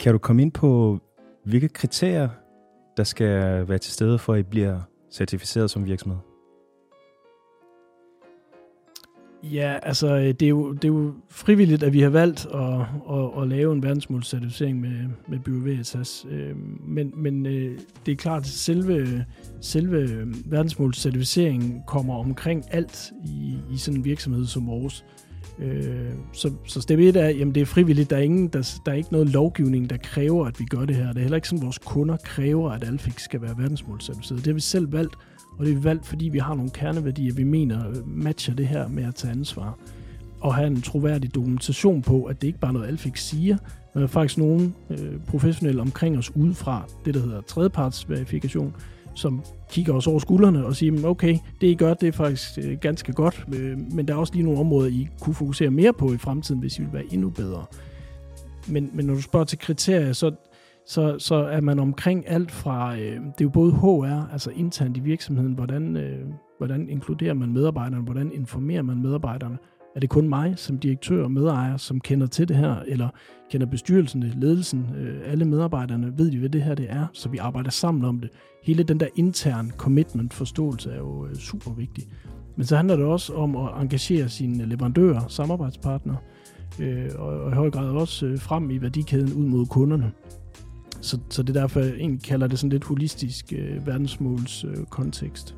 Kan du komme ind på, hvilke kriterier, der skal være til stede for, at I bliver certificeret som virksomhed? Ja, altså det er, jo, det er jo frivilligt, at vi har valgt at, at, at lave en verdensmålscertificering med, med BioVitas. Øhm, men men øh, det er klart, at selve, selve verdensmålscertificeringen kommer omkring alt i, i sådan en virksomhed som vores. Øh, Øh, så, så step 1 er, jamen det er frivilligt. Der er, ingen, der, der er ikke noget lovgivning, der kræver, at vi gør det her. Det er heller ikke sådan, at vores kunder kræver, at Alfix skal være verdensmålscertificeret. Det har vi selv valgt, og det er vi valgt, fordi vi har nogle kerneværdier, vi mener matcher det her med at tage ansvar. Og have en troværdig dokumentation på, at det ikke bare er noget, Alfix siger, men er faktisk nogen øh, professionelle omkring os udefra, det der hedder tredjepartsverifikation, som kigger os over skuldrene og siger, okay, det I gør, det er faktisk øh, ganske godt, øh, men der er også lige nogle områder, I kunne fokusere mere på i fremtiden, hvis I vil være endnu bedre. Men, men når du spørger til kriterier, så, så, så er man omkring alt fra, øh, det er jo både HR, altså internt i virksomheden, hvordan, øh, hvordan inkluderer man medarbejderne, hvordan informerer man medarbejderne, er det kun mig som direktør og medejer, som kender til det her, eller kender bestyrelsen, ledelsen, øh, alle medarbejderne, ved de, hvad det her det er, så vi arbejder sammen om det. Hele den der intern commitment forståelse er jo øh, super vigtig. Men så handler det også om at engagere sine leverandører, samarbejdspartnere, øh, og, og i høj grad også øh, frem i værdikæden ud mod kunderne. Så, så det er derfor, jeg egentlig kalder det sådan lidt holistisk øh, verdensmåls øh, kontekst.